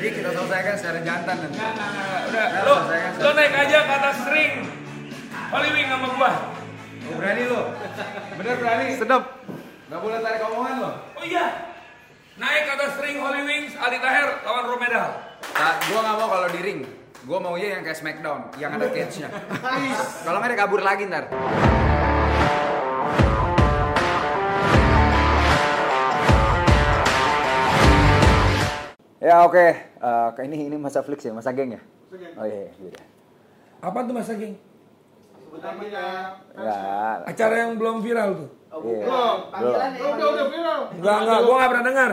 Jadi kita selesaikan secara jantan nanti. Nggak, nggak, nggak. Udah, Nggak, lo, lo naik aja ke atas ring. Holy Wing sama gua. Oh, berani lo? Bener berani? Sedap. Gak boleh tarik omongan lo. Oh iya. Naik ke atas ring Holy Wings, Aldi Taher lawan Romedal. Nah, gua nggak mau kalau di ring. Gua maunya yang kayak Smackdown, yang ada cage-nya. kalau nggak dia kabur lagi ntar. Ya oke, Eh, ini ini masa flix ya, masa geng ya? Oh iya, iya. iya. Apa tuh Mas Ageng? Ya, Acara yang belum viral tuh. iya. Panggilan ya. Udah udah viral. Enggak, enggak, gua enggak pernah dengar.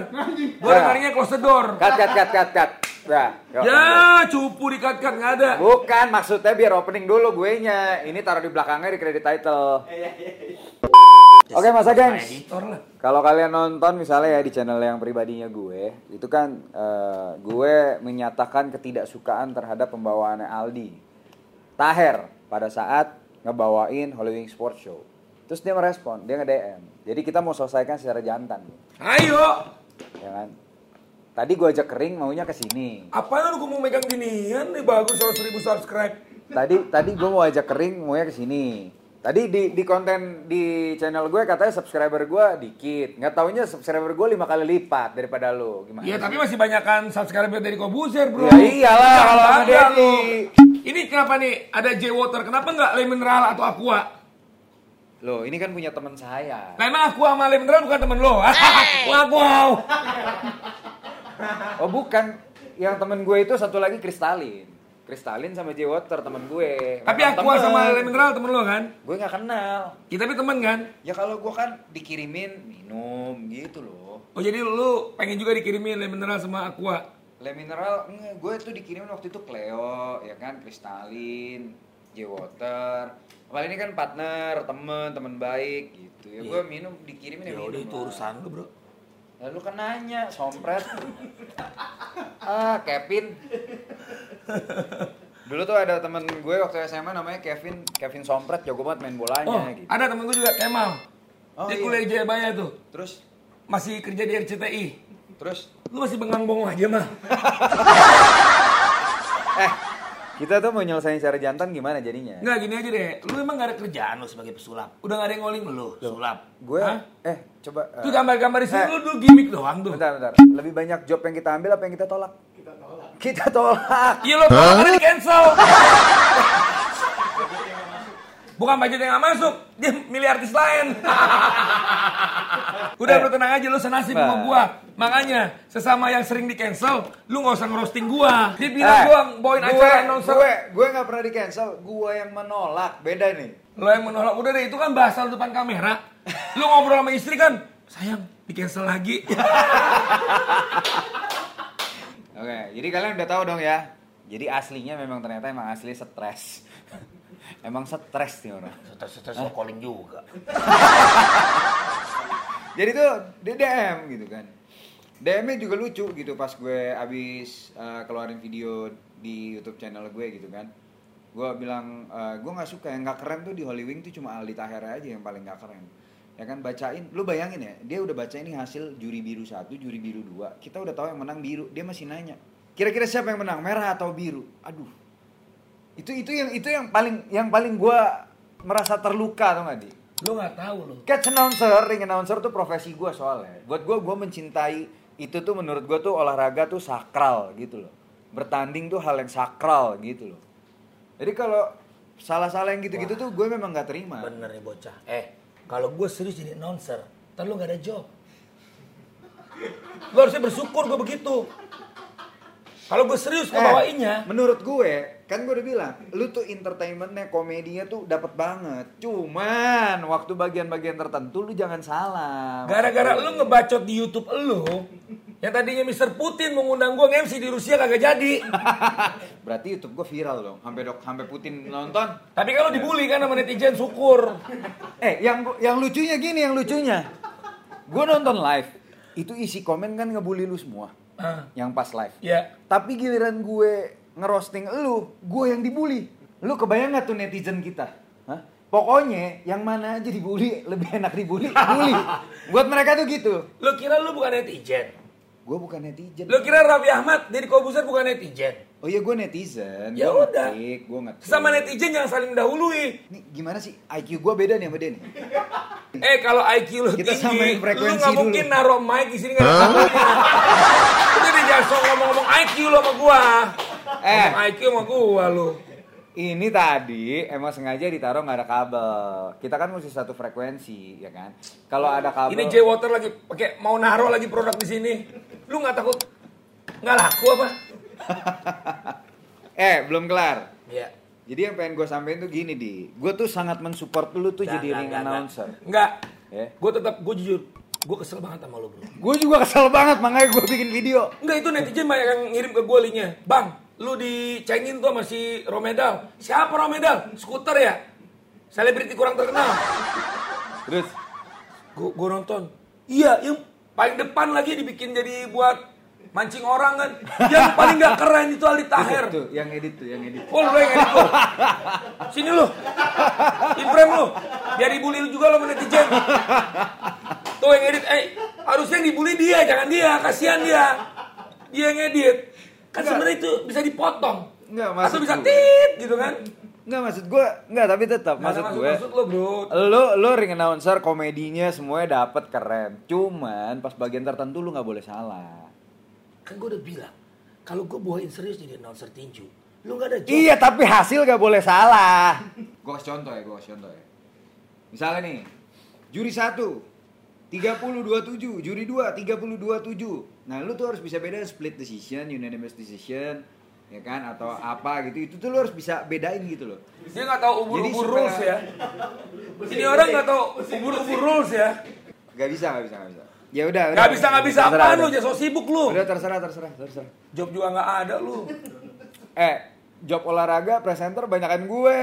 Gua Ya. dengarnya close the door. Cut, cut, cut, cut, cut. Ya, yuk, Ya, cupu di cut cut enggak ada. Bukan, maksudnya biar opening dulu gue nya. Ini taruh di belakangnya di credit title. Oke, Mas Gengs. Editor lah. Kalau kalian nonton misalnya ya di channel yang pribadinya gue, itu kan eh, gue menyatakan ketidaksukaan terhadap pembawaannya Aldi Taher pada saat ngebawain Wing Sports Show. Terus dia merespon, dia nge-DM. Jadi kita mau selesaikan secara jantan Ayo. ya kan? Tadi gue ajak kering maunya ke sini. Apaan lu mau megang ginian nih bagus 100 ribu subscribe. Tadi tadi gue mau ajak kering maunya ke sini. Tadi di di konten di channel gue katanya subscriber gue dikit. Nggak taunya subscriber gue lima kali lipat daripada lu. Gimana? Iya, tapi masih banyakan subscriber dari Kobuser, Bro. Ya iyalah, kalau sama Denny. lu. Ini kenapa nih ada J Water? Kenapa nggak Le Mineral atau Aqua? Loh, ini kan punya teman saya. Nah, emang Aqua sama Le Mineral bukan temen lo? Wah, wow. Oh, bukan. Yang temen gue itu satu lagi Kristalin. Kristalin sama J Water temen gue. Tapi Memang Aqua temen. sama Le Mineral temen lo kan? Gue nggak kenal. Ya, tapi temen kan? Ya kalau gue kan dikirimin minum gitu loh. Oh, jadi lu pengen juga dikirimin Le Mineral sama Aqua? Le mineral, enggak, gue tuh dikirimin waktu itu Cleo, ya kan, Kristalin, J Water. Apalagi ini kan partner, temen, temen baik gitu. Ya gue minum dikirimin ya, Ya minum. udah itu urusan lu, Bro. Lalu kan nanya, sompret. ah, Kevin. Dulu tuh ada temen gue waktu SMA namanya Kevin, Kevin Sompret, jago banget main bolanya Oh, gitu. ada temen gue juga Kemal. Oh, Dia iya. kuliah di Jayabaya tuh. Terus, Masih kerja di RCTI. terus, Lu masih bengang bongong aja mah. eh, kita tuh mau nyelesain secara jantan gimana jadinya? Enggak gini aja deh. Lu emang gak ada kerjaan lu sebagai pesulap. Udah gak ada yang ngoling lu, sulap. Gue, Hah? eh, coba. eh, Tuh gambar-gambar di sini eh. lu dulu gimmick doang tuh. Bentar, bentar. Lebih banyak job yang kita ambil apa yang kita tolak? Kita tolak. Kita tolak. Iya lo karena di cancel. Bukan budget yang gak masuk, dia milih artis lain. Udah Eh. lu tenang aja lu senasib sama Nah. gua. Makanya sesama yang sering di cancel, lu gak usah ngerosting gua. Dia bilang Eh, gua bawain gue- acara announcer. Gue, gue gak pernah di cancel. Gue yang menolak. Beda nih. Lo yang menolak udah deh itu kan bahasa lu depan kamera. Lu ngobrol sama istri kan, sayang di cancel lagi. Oke, jadi kalian udah tahu dong ya. Jadi aslinya memang ternyata emang asli stres. Emang stres nih orang. Stres-stres lo calling juga. Jadi tuh DM gitu kan. DM-nya juga lucu gitu pas gue abis uh, keluarin video di YouTube channel gue gitu kan. Gue bilang uh, gue nggak suka yang nggak keren tuh di Holy Wing tuh cuma Aldi Taher aja yang paling nggak keren. Ya kan bacain, lu bayangin ya, dia udah baca ini hasil juri biru satu, juri biru dua. Kita udah tahu yang menang biru, dia masih nanya. Kira-kira siapa yang menang, merah atau biru? Aduh, itu itu yang itu yang paling yang paling gue merasa terluka tuh nggak di? Lu gak tahu lo. Catch announcer, ring announcer tuh profesi gue soalnya. Buat gue, gue mencintai itu tuh menurut gue tuh olahraga tuh sakral gitu loh. Bertanding tuh hal yang sakral gitu loh. Jadi kalau salah-salah yang gitu-gitu tuh gue memang gak terima. Bener nih bocah. Eh, kalau gue serius jadi announcer, ntar lu gak ada job. Lu harusnya bersyukur gue begitu. Kalau gue serius Eh, ngebawainnya, menurut gue, kan gue udah bilang, lu tuh entertainmentnya, komedinya tuh dapat banget. Cuman waktu bagian-bagian tertentu lu jangan salah. gara-gara lu ngebacot di YouTube lu, yang tadinya Mr. Putin mengundang gue nge-MC di Rusia kagak jadi. Berarti YouTube gue viral dong, sampai dok, sampai Putin nonton. Tapi kalau dibully kan sama netizen syukur. Eh, yang yang lucunya gini, yang lucunya. Gue nonton live, itu isi komen kan ngebully lu semua. Ah, Yang pas live. ya. Tapi giliran gue ngerosting lu, gue yang dibully. Lu kebayang gak tuh netizen kita? Hah? Pokoknya yang mana aja dibully lebih enak dibully, bully. Buat mereka tuh gitu. Lu kira lu bukan netizen? Gue bukan netizen. Lo kira Raffi Ahmad dari Kobuser bukan netizen? Oh iya gue netizen. Ya Gua udah. ngetik, Gue ngetik. Sama netizen jangan saling mendahului. Ini gimana sih? IQ gue beda nih sama dia nih. Eh kalau IQ lu Kita tinggi, lu nggak dulu. mungkin naruh mic di sini nggak ada jangan sok ngomong-ngomong IQ lu sama gua. Eh. Ngomong IQ sama gua lu. Ini tadi emang sengaja ditaruh nggak ada kabel. Kita kan mesti satu frekuensi, ya kan? Kalau ada kabel. Ini J Water lagi pakai mau naruh lagi produk di sini. Lu nggak takut nggak laku apa? eh belum kelar. Iya. Jadi yang pengen gue sampein tuh gini di, gue tuh sangat mensupport lu tuh jadi ring announcer. Enggak. Ya. Gue tetap gue jujur. Gue kesel banget sama lu bro. Gue juga kesel banget makanya gue bikin video. Enggak itu netizen banyak yang ngirim ke gue linknya. Bang, lu dicengin tuh sama si Romedal. Siapa Romedal? Skuter ya? Selebriti kurang terkenal. Terus Gue gue nonton. Iya, yang paling depan lagi dibikin jadi buat mancing orang kan. Yang paling gak keren itu Aldi Taher. tuh yang edit tuh, yang edit. Oh lu yang edit lu. Sini lu. In frame lu. Biar dibully lu juga lo netizen. Tuh yang edit. Eh, harusnya yang dibully dia, jangan dia. Kasihan dia. Dia yang edit. Kan Enggak. sebenarnya itu bisa dipotong. Enggak, Atau maksud bisa gue. tit gitu kan. Nggak maksud gue, nggak tapi tetap Nggak maksud ada gue. maksud lo bro. Lu lu ring announcer komedinya semuanya dapet keren. Cuman pas bagian tertentu lu nggak boleh salah. Kan gue udah bilang. Kalau gue bawain serius jadi announcer tinju. Lu gak ada job. Iya tapi hasil gak boleh salah. Gue kasih contoh ya, gue kasih contoh ya. Misalnya nih, juri satu 30-27, juri 2 30-27. Nah lu tuh harus bisa beda split decision, unanimous decision, ya kan atau apa gitu. Itu tuh lu harus bisa bedain gitu loh. Dia nggak tahu ubur-ubur Jadi supaya- rules ya. Ini orang nggak tahu ubur-ubur rules ya. Gak bisa, gak bisa, gak bisa. Ya udah. Nggak udah. bisa nggak bisa apaan lu jangan so sibuk lu. Udah terserah, terserah, terserah. Job juga nggak ada lu. Eh, job olahraga presenter banyakan gue.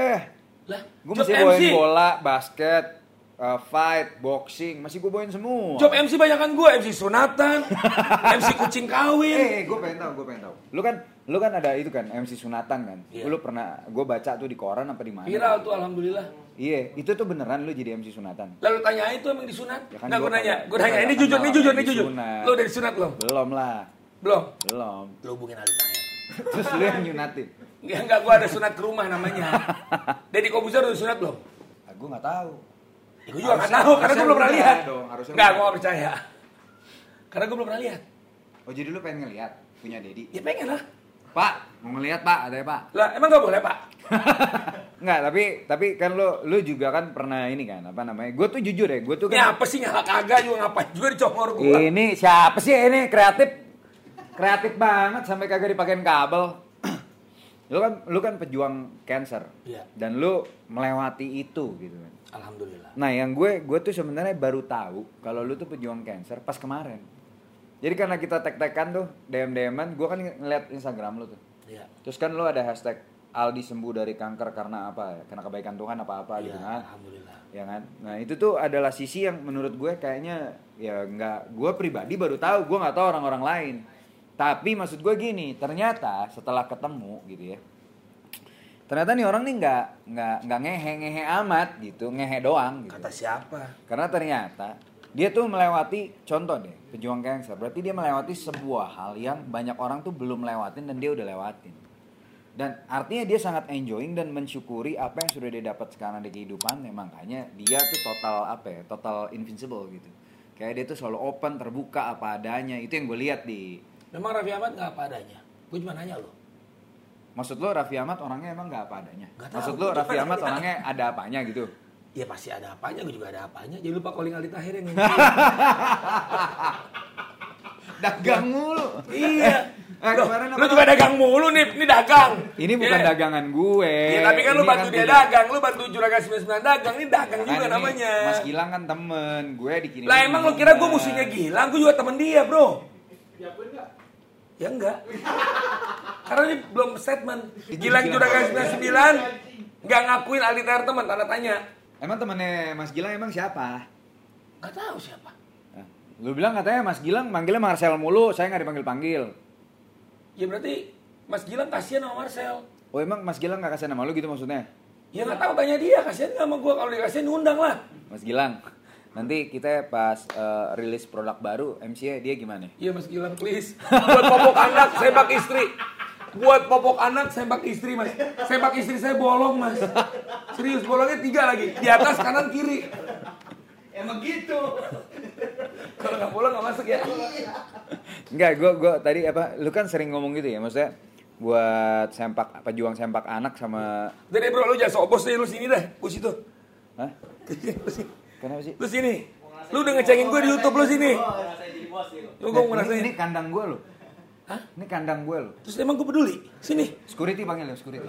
Lah, Gue MC. bawain bola, basket, uh, fight, boxing, masih gue bawain semua. Job MC banyakan gue, MC sunatan, MC kucing kawin. Eh, gue pengen tahu, gue pengen tahu. Lu kan, lu kan ada itu kan, MC sunatan kan. Iya. Lu pernah, gue baca tuh di koran apa di mana? Viral tuh alhamdulillah. Iya, itu tuh beneran lu jadi MC sunatan. Lalu tanya itu emang disunat? Ya kan Nggak gua gue nanya, gue nanya ini jujur, ini jujur, ini jujur. Lu udah disunat belum? Belum lah, Belum. belum. Lu hubungin Taher. Terus lu yang nyunatin. Enggak, enggak, gue ada sunat ke rumah namanya. Deddy Kobuzer udah sunat belum? Ah, gue nggak tahu. Ya, gue juga nggak tahu, karena gue belum pernah lihat. dong, harusnya Enggak, gue nggak percaya. Karena gue belum pernah lihat. Oh jadi lu pengen ngeliat punya Dedi? Ya pengen lah. Pak, mau ngeliat pak, ada ya pak? Lah, emang nggak boleh pak? Enggak, tapi tapi kan lu lu juga kan pernah ini kan apa namanya? Gue tuh jujur ya, gue tuh Ini kan apa sih nggak kagak juga ngapain juga dicongor gue. ini siapa sih ini kreatif kreatif banget sampai kagak dipakein kabel. lu kan lu kan pejuang cancer Iya. dan lu melewati itu gitu kan. Alhamdulillah. Nah, yang gue gue tuh sebenarnya baru tahu kalau lu tuh pejuang cancer pas kemarin. Jadi karena kita tek-tekan tuh DM-DM-an, gue kan ngeliat Instagram lu tuh. Iya. Terus kan lu ada hashtag Aldi sembuh dari kanker karena apa ya? Karena kebaikan Tuhan apa-apa gitu Iya, kan. alhamdulillah. Ya kan? Nah, itu tuh adalah sisi yang menurut gue kayaknya ya nggak gue pribadi baru tahu, gue nggak tahu orang-orang lain. Tapi maksud gue gini, ternyata setelah ketemu gitu ya. Ternyata nih orang nih nggak nggak nggak ngehe ngehe amat gitu, ngehe doang gitu. Kata siapa? Karena ternyata dia tuh melewati contoh deh pejuang cancer berarti dia melewati sebuah hal yang banyak orang tuh belum lewatin dan dia udah lewatin dan artinya dia sangat enjoying dan mensyukuri apa yang sudah dia dapat sekarang di kehidupan makanya dia tuh total apa ya total invincible gitu kayak dia tuh selalu open terbuka apa adanya itu yang gue lihat di Memang Raffi Ahmad nggak apa adanya. Gue cuma nanya lo. Maksud lo Raffi Ahmad orangnya emang nggak apa adanya Nggak tahu. maksud lo Raffi Ahmad orangnya ada apanya gitu Ya pasti ada apanya, gue juga ada apanya. Jangan lupa calling Aldi Tahir yang dagang mulu Iya. Eh, Loh, kemarin lu apa- juga dagang mulu nih, ini dagang. ini bukan Iya. dagangan gue Iya, tapi kan lu Ini bantu dia punya- dagang, lu bantu Juragan 99 dagang, ini dagang Kan juga ini namanya. Mas Gilang kan temen, gue dikirim. Lah emang lu kira gue musuhnya Gilang, gue juga temen dia bro. Ya enggak. Karena ini belum statement. Gilang Juragan 99 nggak ngakuin Aldi Tahir teman, tanda tanya. Emang temennya Mas Gilang emang siapa? Nggak tahu siapa. Nah, Lu bilang katanya Mas Gilang manggilnya Marcel mulu, saya nggak dipanggil-panggil. Ya berarti Mas Gilang kasihan sama Marcel. Oh emang Mas Gilang nggak kasih nama lu gitu maksudnya? Ya nggak tahu tanya dia, kasihan nggak sama gue kalau dikasihin undang lah. Mas Gilang, Nanti kita pas eh, rilis produk baru, MC-nya dia gimana? Iya Mas Gilang, please. Buat popok anak, sembak istri. Buat popok anak, sembak istri Mas. Sembak istri saya bolong Mas. Serius, bolongnya tiga lagi. Di atas, kanan, kiri. Emang gitu. Kalau nggak bolong nggak masuk ya. Enggak, gua gua tadi apa? Lu kan sering ngomong gitu ya, maksudnya buat sempak pejuang sempak anak sama Jadi bro, lu jangan sok bos deh, lu sini dah. Gue situ. Hah? Lu sini. Kenapa sih? Lu sini. Lu udah ngecengin gue di Youtube lu sini. Oh, ngerasain jadi bos. Lu gue ini, ngerasain. ini kandang gua lo. Hah? Ini kandang gua lo. Terus emang gue peduli? Sini. Security panggil ya, security.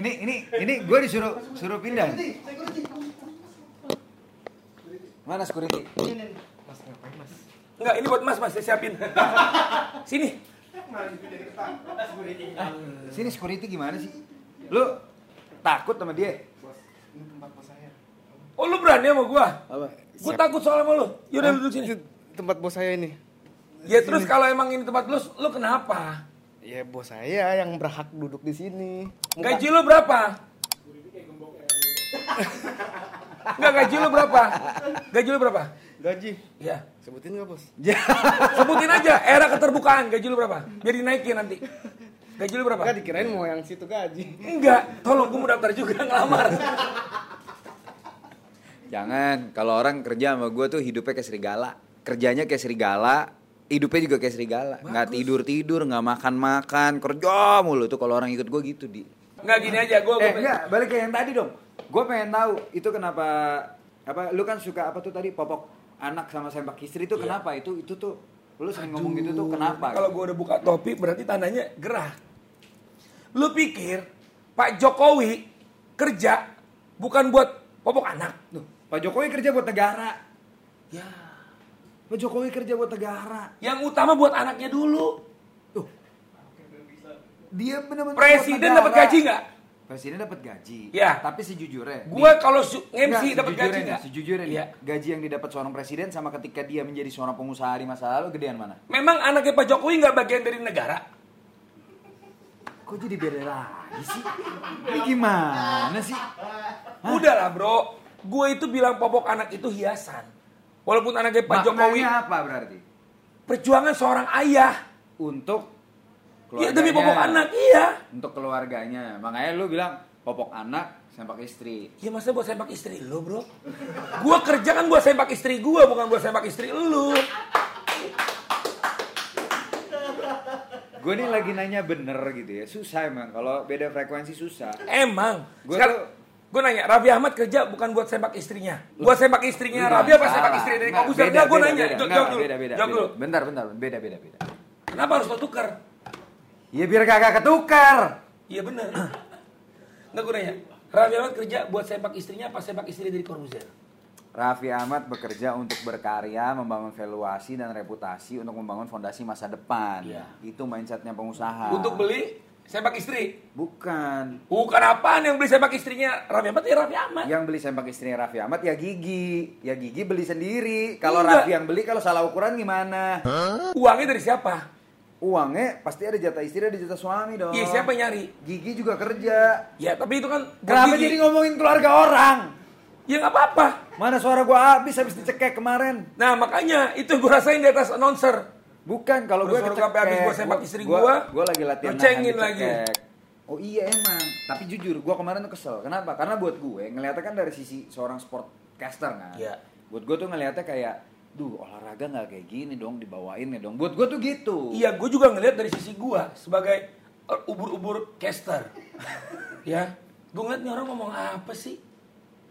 ini ini ini gua disuruh suruh pindah. Mana security? Enggak, ini buat mas, mas, saya siapin. Sini. Sini security gimana sih? Lu takut sama dia? Oh lu berani sama gua? Apa? Gue takut soal sama lu. Yaudah lu duduk sini. Tempat bos saya ini. Ya terus kalau emang ini tempat lu, lu kenapa? Ya bos saya yang berhak duduk di sini. Muka- Gaji lu berapa? Enggak gaji lu berapa? Gaji lu berapa? Gaji. Ya. Sebutin nggak bos? Sebutin aja era keterbukaan gaji lu berapa? Biar dinaikin nanti. Gaji lu berapa? Enggak dikirain mau yang situ gaji. Enggak, tolong gue mau daftar juga ngelamar. Jangan, kalau orang kerja sama gua tuh hidupnya kayak serigala. Kerjanya kayak serigala, hidupnya juga kayak serigala. Nggak tidur-tidur, nggak makan-makan, kerja mulu tuh kalau orang ikut gua gitu di. Enggak gini aja, gue Eh enggak, balik ke yang tadi dong. Gue pengen tahu itu kenapa apa lu kan suka apa tuh tadi popok anak sama sempak istri itu kenapa itu itu tuh lu sering ngomong gitu tuh kenapa? Kalau gue udah buka topi berarti tandanya gerah. Lu pikir Pak Jokowi kerja bukan buat popok anak? Tuh, Pak Jokowi kerja buat negara. Ya. Pak Jokowi kerja buat negara. Yang utama buat anaknya dulu. Tuh. Dia benar-benar Presiden dapat gaji nggak? Presiden dapat gaji. Ya. Tapi sejujurnya. Gue kalau su- MC dapat gaji nggak? Sejujurnya nih, Iya. gaji yang didapat seorang presiden sama ketika dia menjadi seorang pengusaha di masa lalu gedean mana? Memang anaknya Pak Jokowi nggak bagian dari negara? Kok jadi beda lagi sih? Ini gimana sih? Udahlah bro, gue itu bilang popok anak itu hiasan. Walaupun anaknya Pak Jokowi Maknanya apa berarti? perjuangan seorang ayah. Untuk Ya demi keluarganya. popok anak, iya. Untuk keluarganya. Makanya lu bilang popok anak sempak istri. Ya masa buat sempak istri lo bro? Gua kerja kan buat sempak istri gua, bukan buat sempak istri lu. Gue nih lagi nanya bener gitu ya. Susah emang. Kalau beda frekuensi susah. Emang. Sekarang, tuh- gue nanya, Raffi Ahmad kerja bukan buat sempak istrinya. Buat sempak istrinya Raffi apa salah. istri dari Nggak, Kobuser? beda, gue nanya. beda. Jawab Nggak, dulu. Beda, beda, Jawab dulu. Bentar, bentar. Beda, beda, beda. Kenapa harus lo tukar? Ya biar kagak ketukar. Iya bener. Enggak gue nanya. Raffi Ahmad kerja buat sempak istrinya apa sempak istri dari Corbuzier? Raffi Ahmad bekerja untuk berkarya, membangun valuasi dan reputasi untuk membangun fondasi masa depan. Iya. Itu mindsetnya pengusaha. Untuk beli sempak istri. Bukan. Bukan apaan yang beli sempak istrinya Raffi Ahmad ya Raffi Ahmad. Yang beli sempak istrinya Raffi Ahmad ya Gigi. Ya Gigi beli sendiri. Kalau. Raffi yang beli kalau salah ukuran gimana? Uangnya dari siapa? Uangnya pasti ada jatah istri, ada jatah suami dong. Iya siapa yang nyari? Gigi juga kerja. Ya tapi itu kan Kenapa jadi ngomongin keluarga orang? Ya nggak apa-apa. Mana suara gua habis habis dicekek kemarin. Nah makanya itu gue rasain di atas announcer. Bukan kalau gue suruh sampai habis gua sempak istri gua, gua lagi latihan cengin lagi. Oh iya emang, tapi jujur gua kemarin tuh kesel. Kenapa? Karena buat gue ngeliatnya kan dari sisi seorang sportcaster kan. Iya. Buat gue tuh ngeliatnya kayak, duh olahraga nggak kayak gini dong, dibawain ya dong. Buat gue tuh gitu. Iya gue juga ngeliat dari sisi gue sebagai uh, ubur-ubur caster. ya, gue ngeliat nih orang ngomong apa sih?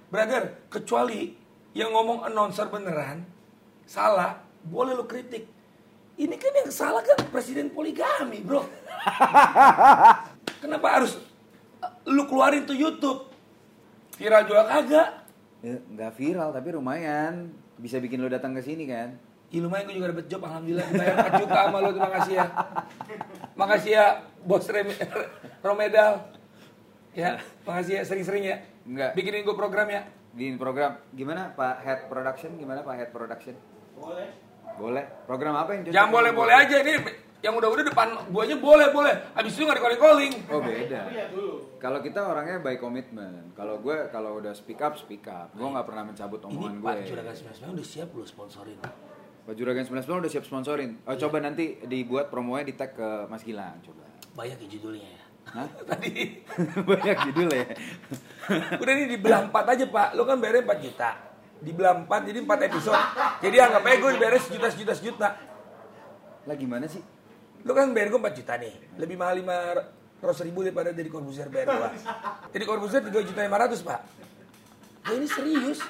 Brother, kecuali yang ngomong announcer beneran salah, boleh lo kritik. Ini kan yang salah kan presiden poligami, bro. Kenapa harus lu keluarin tuh YouTube? Viral juga kagak. Ya, nggak viral tapi lumayan bisa bikin lo datang ke sini kan. Ih lumayan gue juga dapet job alhamdulillah dibayar 4 juta sama lo terima kasih ya. Makasih ya bos Rem- Romedal. Ya, makasih ya sering-sering ya. Enggak. Bikinin gue program ya. Bikin program gimana Pak Head Production? Gimana Pak Head Production? Boleh. Boleh. Program apa yang cocok Jangan untuk boleh-boleh aja ini yang udah-udah depan guanya boleh boleh. Abis itu nggak di calling calling. Oh beda. Kalau kita orangnya by komitmen. Kalau gue kalau udah speak up speak up. Gue nggak pernah mencabut Ini omongan Pak gue. Juragan 99 udah siap lu sponsorin. Pak Juragan 19 udah siap sponsorin. Oh, Iya. coba nanti dibuat promonya di tag ke Mas Gilang coba. Banyak ya judulnya ya. Hah? Tadi Banyak judul ya. udah ini dibelah 4 aja Pak. Lu kan bayarnya 4 juta. Dibelah 4 jadi 4 episode. Jadi anggap aja gue dibayar sejuta sejuta sejuta. Lah gimana sih? Lu kan bayar gue 4 juta nih. Lebih mahal 500 ribu daripada dari Corbuzier bayar gua. Jadi Corbuzier 3 juta 500 Pak. Nah, ini serius.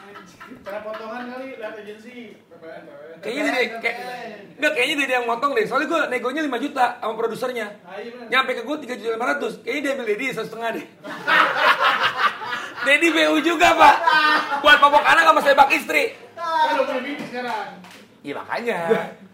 Karena potongan kali lihat agensi. Kayaknya dia kayak enggak kayaknya dia yang motong deh. Soalnya gue negonya 5 juta sama produsernya. Ah, iya. Nyampe ke gue 3 juta 500. Kayaknya dia ambil Dedi satu setengah deh. Dedi BU juga pak. Buat popok anak sama sebak istri. Kan udah punya bini sekarang. Iya makanya.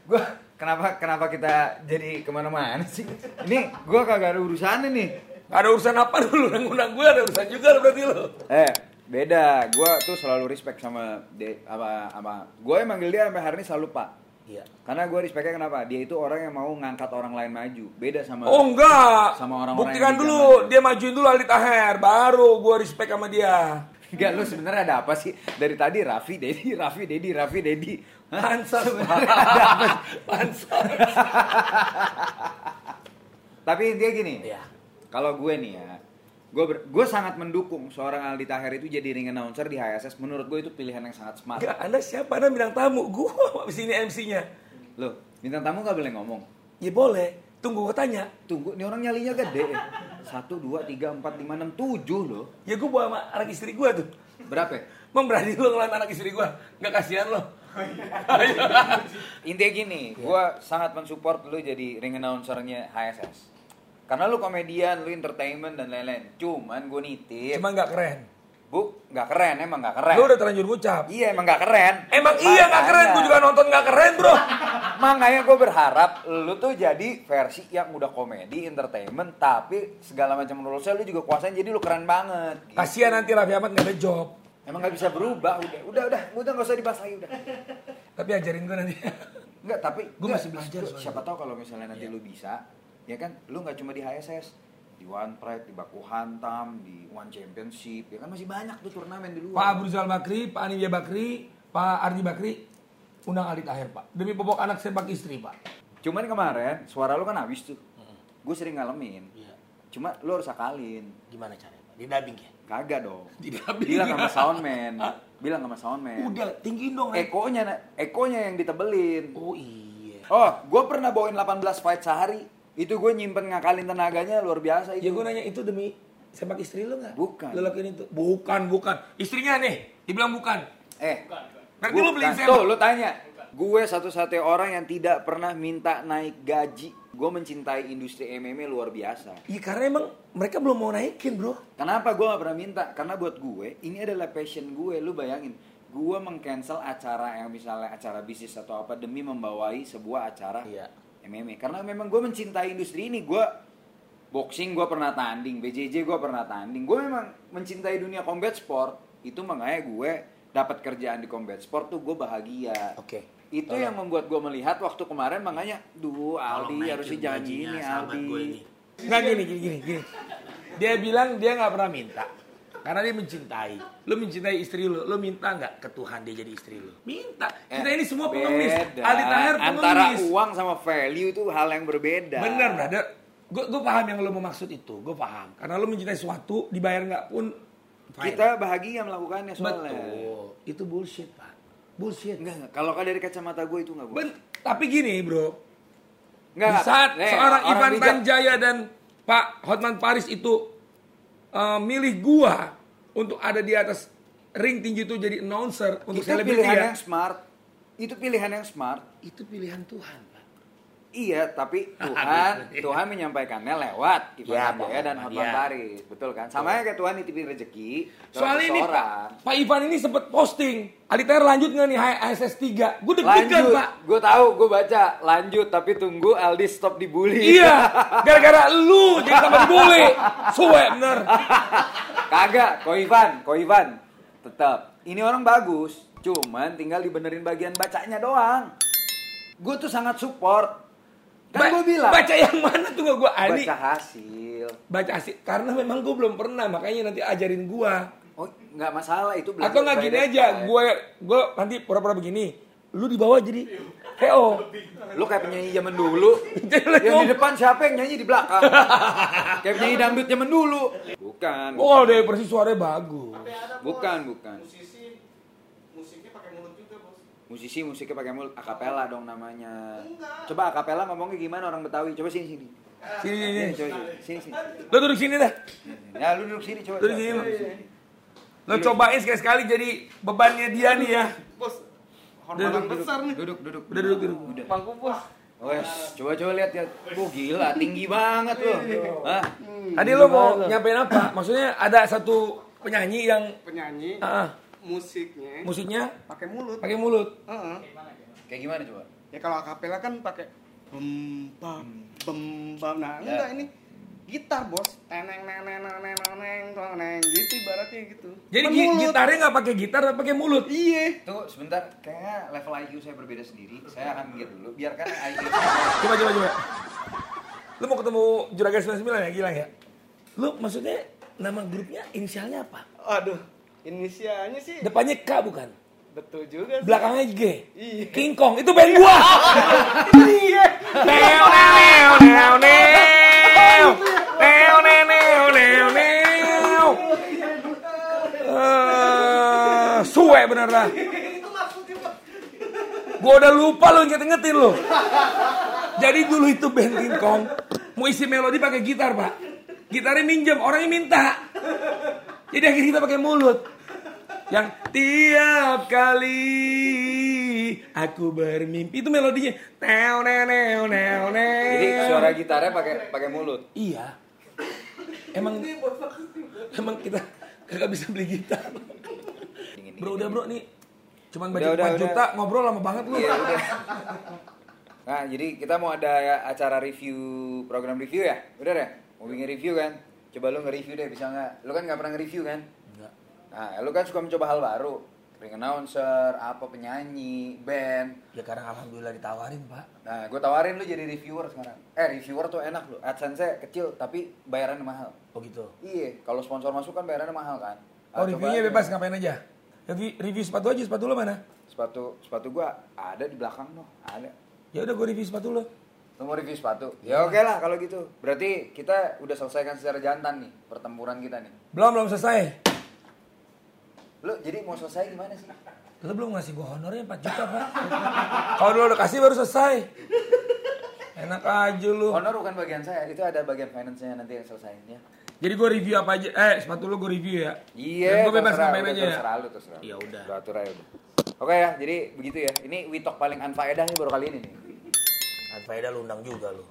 Gue kenapa kenapa kita jadi ke mana-mana sih? Ini gue kagak ada urusannya nih. Ada urusan apa dulu? Undang gue ada urusan juga lo berarti lo. Eh beda. Gue tuh selalu respect sama de, apa apa. Gue yang manggil dia sampai hari ini selalu pak. Iya. Karena gue respectnya kenapa? Dia itu orang yang mau ngangkat orang lain maju. Beda sama Oh enggak. Sama orang-orang Buktikan yang di dulu. Dia majuin dulu Aldi Taher. Baru gue respect sama dia. Enggak, lu sebenarnya ada apa sih? Dari tadi Raffi, Dedi, Raffi, Dedi, Raffi, Dedi. Sebenarnya ada apa? Pansos. Tapi intinya gini, Iya. kalau gue nih ya, gue gue sangat mendukung seorang Aldi Taher itu jadi ring announcer di HSS. Menurut gue itu pilihan yang sangat smart. Enggak, Anda siapa? Anda bilang tamu. Gue di sini MC-nya. Loh, bintang tamu gak boleh ngomong. Ya boleh. Tunggu gue tanya. Tunggu, ini orang nyalinya gede. ya. Satu, dua, tiga, empat, lima, enam, tujuh loh. Ya gue bawa sama anak istri gue tuh. Berapa? ya? Emang berani lu ngelawan anak istri gue? Nggak kasihan lo? Intinya gini, gue sangat mensupport lu jadi ring announcernya HSS. Karena lu komedian, lu entertainment dan lain-lain. Cuman gue nitip, Cuma nggak keren. bu, nggak keren, emang nggak keren. Lu udah terlanjur ngucap. Iya, emang nggak keren. Emang iya nggak keren, gue juga nonton nggak keren bro. Makanya gue berharap lu tuh jadi versi yang udah komedi, entertainment, tapi segala macam rulesnya lu juga kuasain, jadi lu keren banget. Gitu. Kasihan nanti Raffi Ahmad nggak ada job. Emang nggak bisa berubah, udah, udah, udah, udah nggak usah dibahas lagi udah. Tapi ajarin gue nanti. Enggak, tapi Gua enggak, masih belajar. Siapa tahu kalau misalnya nanti Iya. lu bisa, ya kan? Lu nggak cuma di HSS, di One Pride, di Baku Hantam, di One Championship, ya kan masih banyak tuh turnamen di Pak luar. Abu Rizal Bakri, Pak Anivia Bakri, Pak Ardi Bakri, undang Aldi Taher pak. Demi popok anak sepak istri pak. Cuman kemarin suara lu kan habis tuh. Gue sering ngalamin. Iya. Cuma lu harus akalin. Gimana caranya pak? Di dubbing ya? Kagak dong. Didubbing. Bilang sama soundman. Bilang sama soundman. Udah tinggiin dong. Ekonya, ekonya yang ditebelin. Oh iya. Oh, gue pernah bawain 18 fight sehari. Itu gue nyimpen ngakalin tenaganya luar biasa itu. Ya gue nanya itu demi sepak istri lo nggak? Bukan. Lo lakuin itu? Bukan, bukan. Istrinya nih, dibilang bukan. Eh, Berarti lo beliin bukan. sepak. Tuh, lu tanya. Gue satu-satunya orang yang tidak pernah minta naik gaji. Gue mencintai industri MMA luar biasa. Iya karena emang mereka belum mau naikin bro. Kenapa gue gak pernah minta? Karena buat gue, ini adalah passion gue. Lu bayangin, gue mengcancel acara yang misalnya acara bisnis atau apa demi membawai sebuah acara Iya. MMA. Karena memang gue mencintai industri ini. Gue boxing gue pernah tanding, BJJ gue pernah tanding. Gue memang mencintai dunia combat sport. Itu makanya gue dapat kerjaan di combat sport tuh gue bahagia. Oke. Itu yang membuat gue melihat waktu kemarin makanya, duh Aldi harusnya janji ini Aldi. Nggak gini, gini, gini, gini. Dia bilang dia nggak pernah minta. Karena dia mencintai. Lu mencintai istri lu, lu minta nggak ke Tuhan dia jadi istri lu? Minta. Kita ini semua pengemis. Eh, Beda. Aldi Taher pengemis. Antara uang sama value itu hal yang berbeda. Bener, brother. Gue gue paham yang lo mau maksud itu. Gue paham. Karena lo mencintai sesuatu, dibayar nggak pun fine. Kita bahagia melakukannya soalnya. Betul. Itu bullshit, Pak. Bullshit. Enggak, enggak. Kalau dari kacamata gue itu enggak gue. Ben- tapi gini, bro. Enggak. Di saat Eh, seorang orang Ivan bijak. Tanjaya dan Pak Hotman Paris itu eh, milih gua untuk ada di atas ring tinggi itu jadi announcer untuk itu selebriti pilihan ya. yang smart. Itu pilihan yang smart. Itu pilihan Tuhan. Iya, tapi Tuhan Tuhan menyampaikannya lewat Ivan Ya, dan Hotman ya. Paris, betul kan? Sama kayak Tuhan nitipin rezeki Soalnya ini. Pak, Pak Ivan ini sempet posting. Alitair lanjut nggak nih HSS 3? Gue deg-degan, Pak. gue tahu, gue baca lanjut, tapi tunggu Aldi stop dibully. Iya, gara-gara lu jadi tambah dibully. Suwe bener. Kagak, Ko Ivan, Ko Ivan. Tetap. Ini orang bagus, cuman tinggal dibenerin bagian bacanya doang. Gue tuh sangat support. Kan Ba- gua bilang. Baca yang mana tuh gue ani? Baca hasil. Baca sih. Karena memang gue belum pernah, makanya nanti ajarin gue. Oh, nggak masalah itu belajar Atau nggak gini aja, gue gue nanti pura-pura begini. Lu di bawah jadi KO. Lu kayak penyanyi zaman dulu. yang di depan siapa yang nyanyi di belakang? kayak penyanyi dangdut zaman dulu. Bukan. Oh, dari persis suaranya bagus. Bukan, bukan. Musisi musiknya pakai mulut juga bos. Musisi musiknya pakai mulut akapela dong namanya. Enggak. Coba akapela ngomongnya gimana orang Betawi? Coba sini sini. Sini, sini, Sini, sini. coba sini sini. Lo duduk sini dah. Ya lu duduk sini coba. Duduk sini, sini. Lo cobain sekali-sekali jadi bebannya dia nih ya. Bos, hormatan duduk. besar nih. Duduk duduk. Udah duduk, duduk. Udah. Bangku bos. Wes, coba coba lihat lihat. Oh gila, tinggi banget loh. Hah? Tadi lo mau nyampein apa? Maksudnya ada satu penyanyi yang Penyanyi, ah, ah, musiknya. Musiknya? Pakai mulut. Pakai mulut. Uh -huh. kayak gimana coba? Ya kalau akapela kan pakai bem bam bem bam. Nah yeah. enggak ini gitar bos. Teneng neneng neneng neneng neneng gitu ibaratnya gitu. Jadi gi gitarnya nggak pakai gitar tapi pakai mulut? Iya. Tuh sebentar. Kayaknya level IQ saya berbeda sendiri. Saya akan minggir dulu biarkan IQ coba coba coba. Lu mau ketemu juragan 99 ya? Gila ya? Lu maksudnya nama grupnya inisialnya apa? Aduh inisialnya sih Depannya K bukan? betul juga sih. Belakangnya G. Iya. King Kong itu band gua. Iya. Neo neo neo neo. Neo neo neo neo neo. Eh, suwe bener dah. Gua udah lupa lo inget-ingetin lo. Jadi dulu itu band King Kong mau isi melodi pakai gitar pak. Gitarnya minjem, orangnya minta. Jadi akhirnya kita pakai mulut. Yang tiap kali aku bermimpi itu melodinya neo neo neo neo. Jadi suara gitarnya pakai pakai mulut. Iya. Emang emang kita kagak bisa beli gitar. Bro udah bro nih. Cuman Udah, budget udah, 4 udah. juta ngobrol lama banget lu. Iya udah. Nah, jadi kita mau ada acara review program review ya? Udah deh, mau bikin review kan? Coba lu nge-review deh, bisa nggak? Lu kan nggak pernah nge-review kan? Nah, lu kan suka mencoba hal baru. Ring announcer, apa penyanyi, band. Ya karena alhamdulillah ditawarin, Pak. Nah, gue tawarin lu jadi reviewer sekarang. Eh, reviewer tuh enak lu. AdSense kecil, tapi bayarannya mahal. Oh gitu. Iya, kalau sponsor masuk kan bayarannya mahal kan? Oh, Ah, coba reviewnya bebas ngapain aja? Review, review sepatu aja, sepatu lo mana? Sepatu sepatu gua ada di belakang loh, ada. Ya udah gue review sepatu lo. Lu mau review sepatu? Ya oke lah kalau gitu. Berarti kita udah selesaikan secara jantan nih pertempuran kita nih. Belum belum selesai. Lu jadi mau selesai gimana sih? Lo belum ngasih gue honornya 4 juta, Pak. Kalau lo udah kasih baru selesai. Enak aja lu. Honor bukan bagian saya, itu ada bagian finance-nya nanti yang selesaiin ya. Jadi gue review apa aja? Eh, sepatu lo gue review ya. Iya, gue bebas terserah, ngapain aja ya. Terserah lu, terserah. Ya udah. Lu atur aja udah. Oke ya, jadi begitu ya. Ini Witok paling unfaedah nih baru kali ini nih. Anfaedah lu undang juga lu.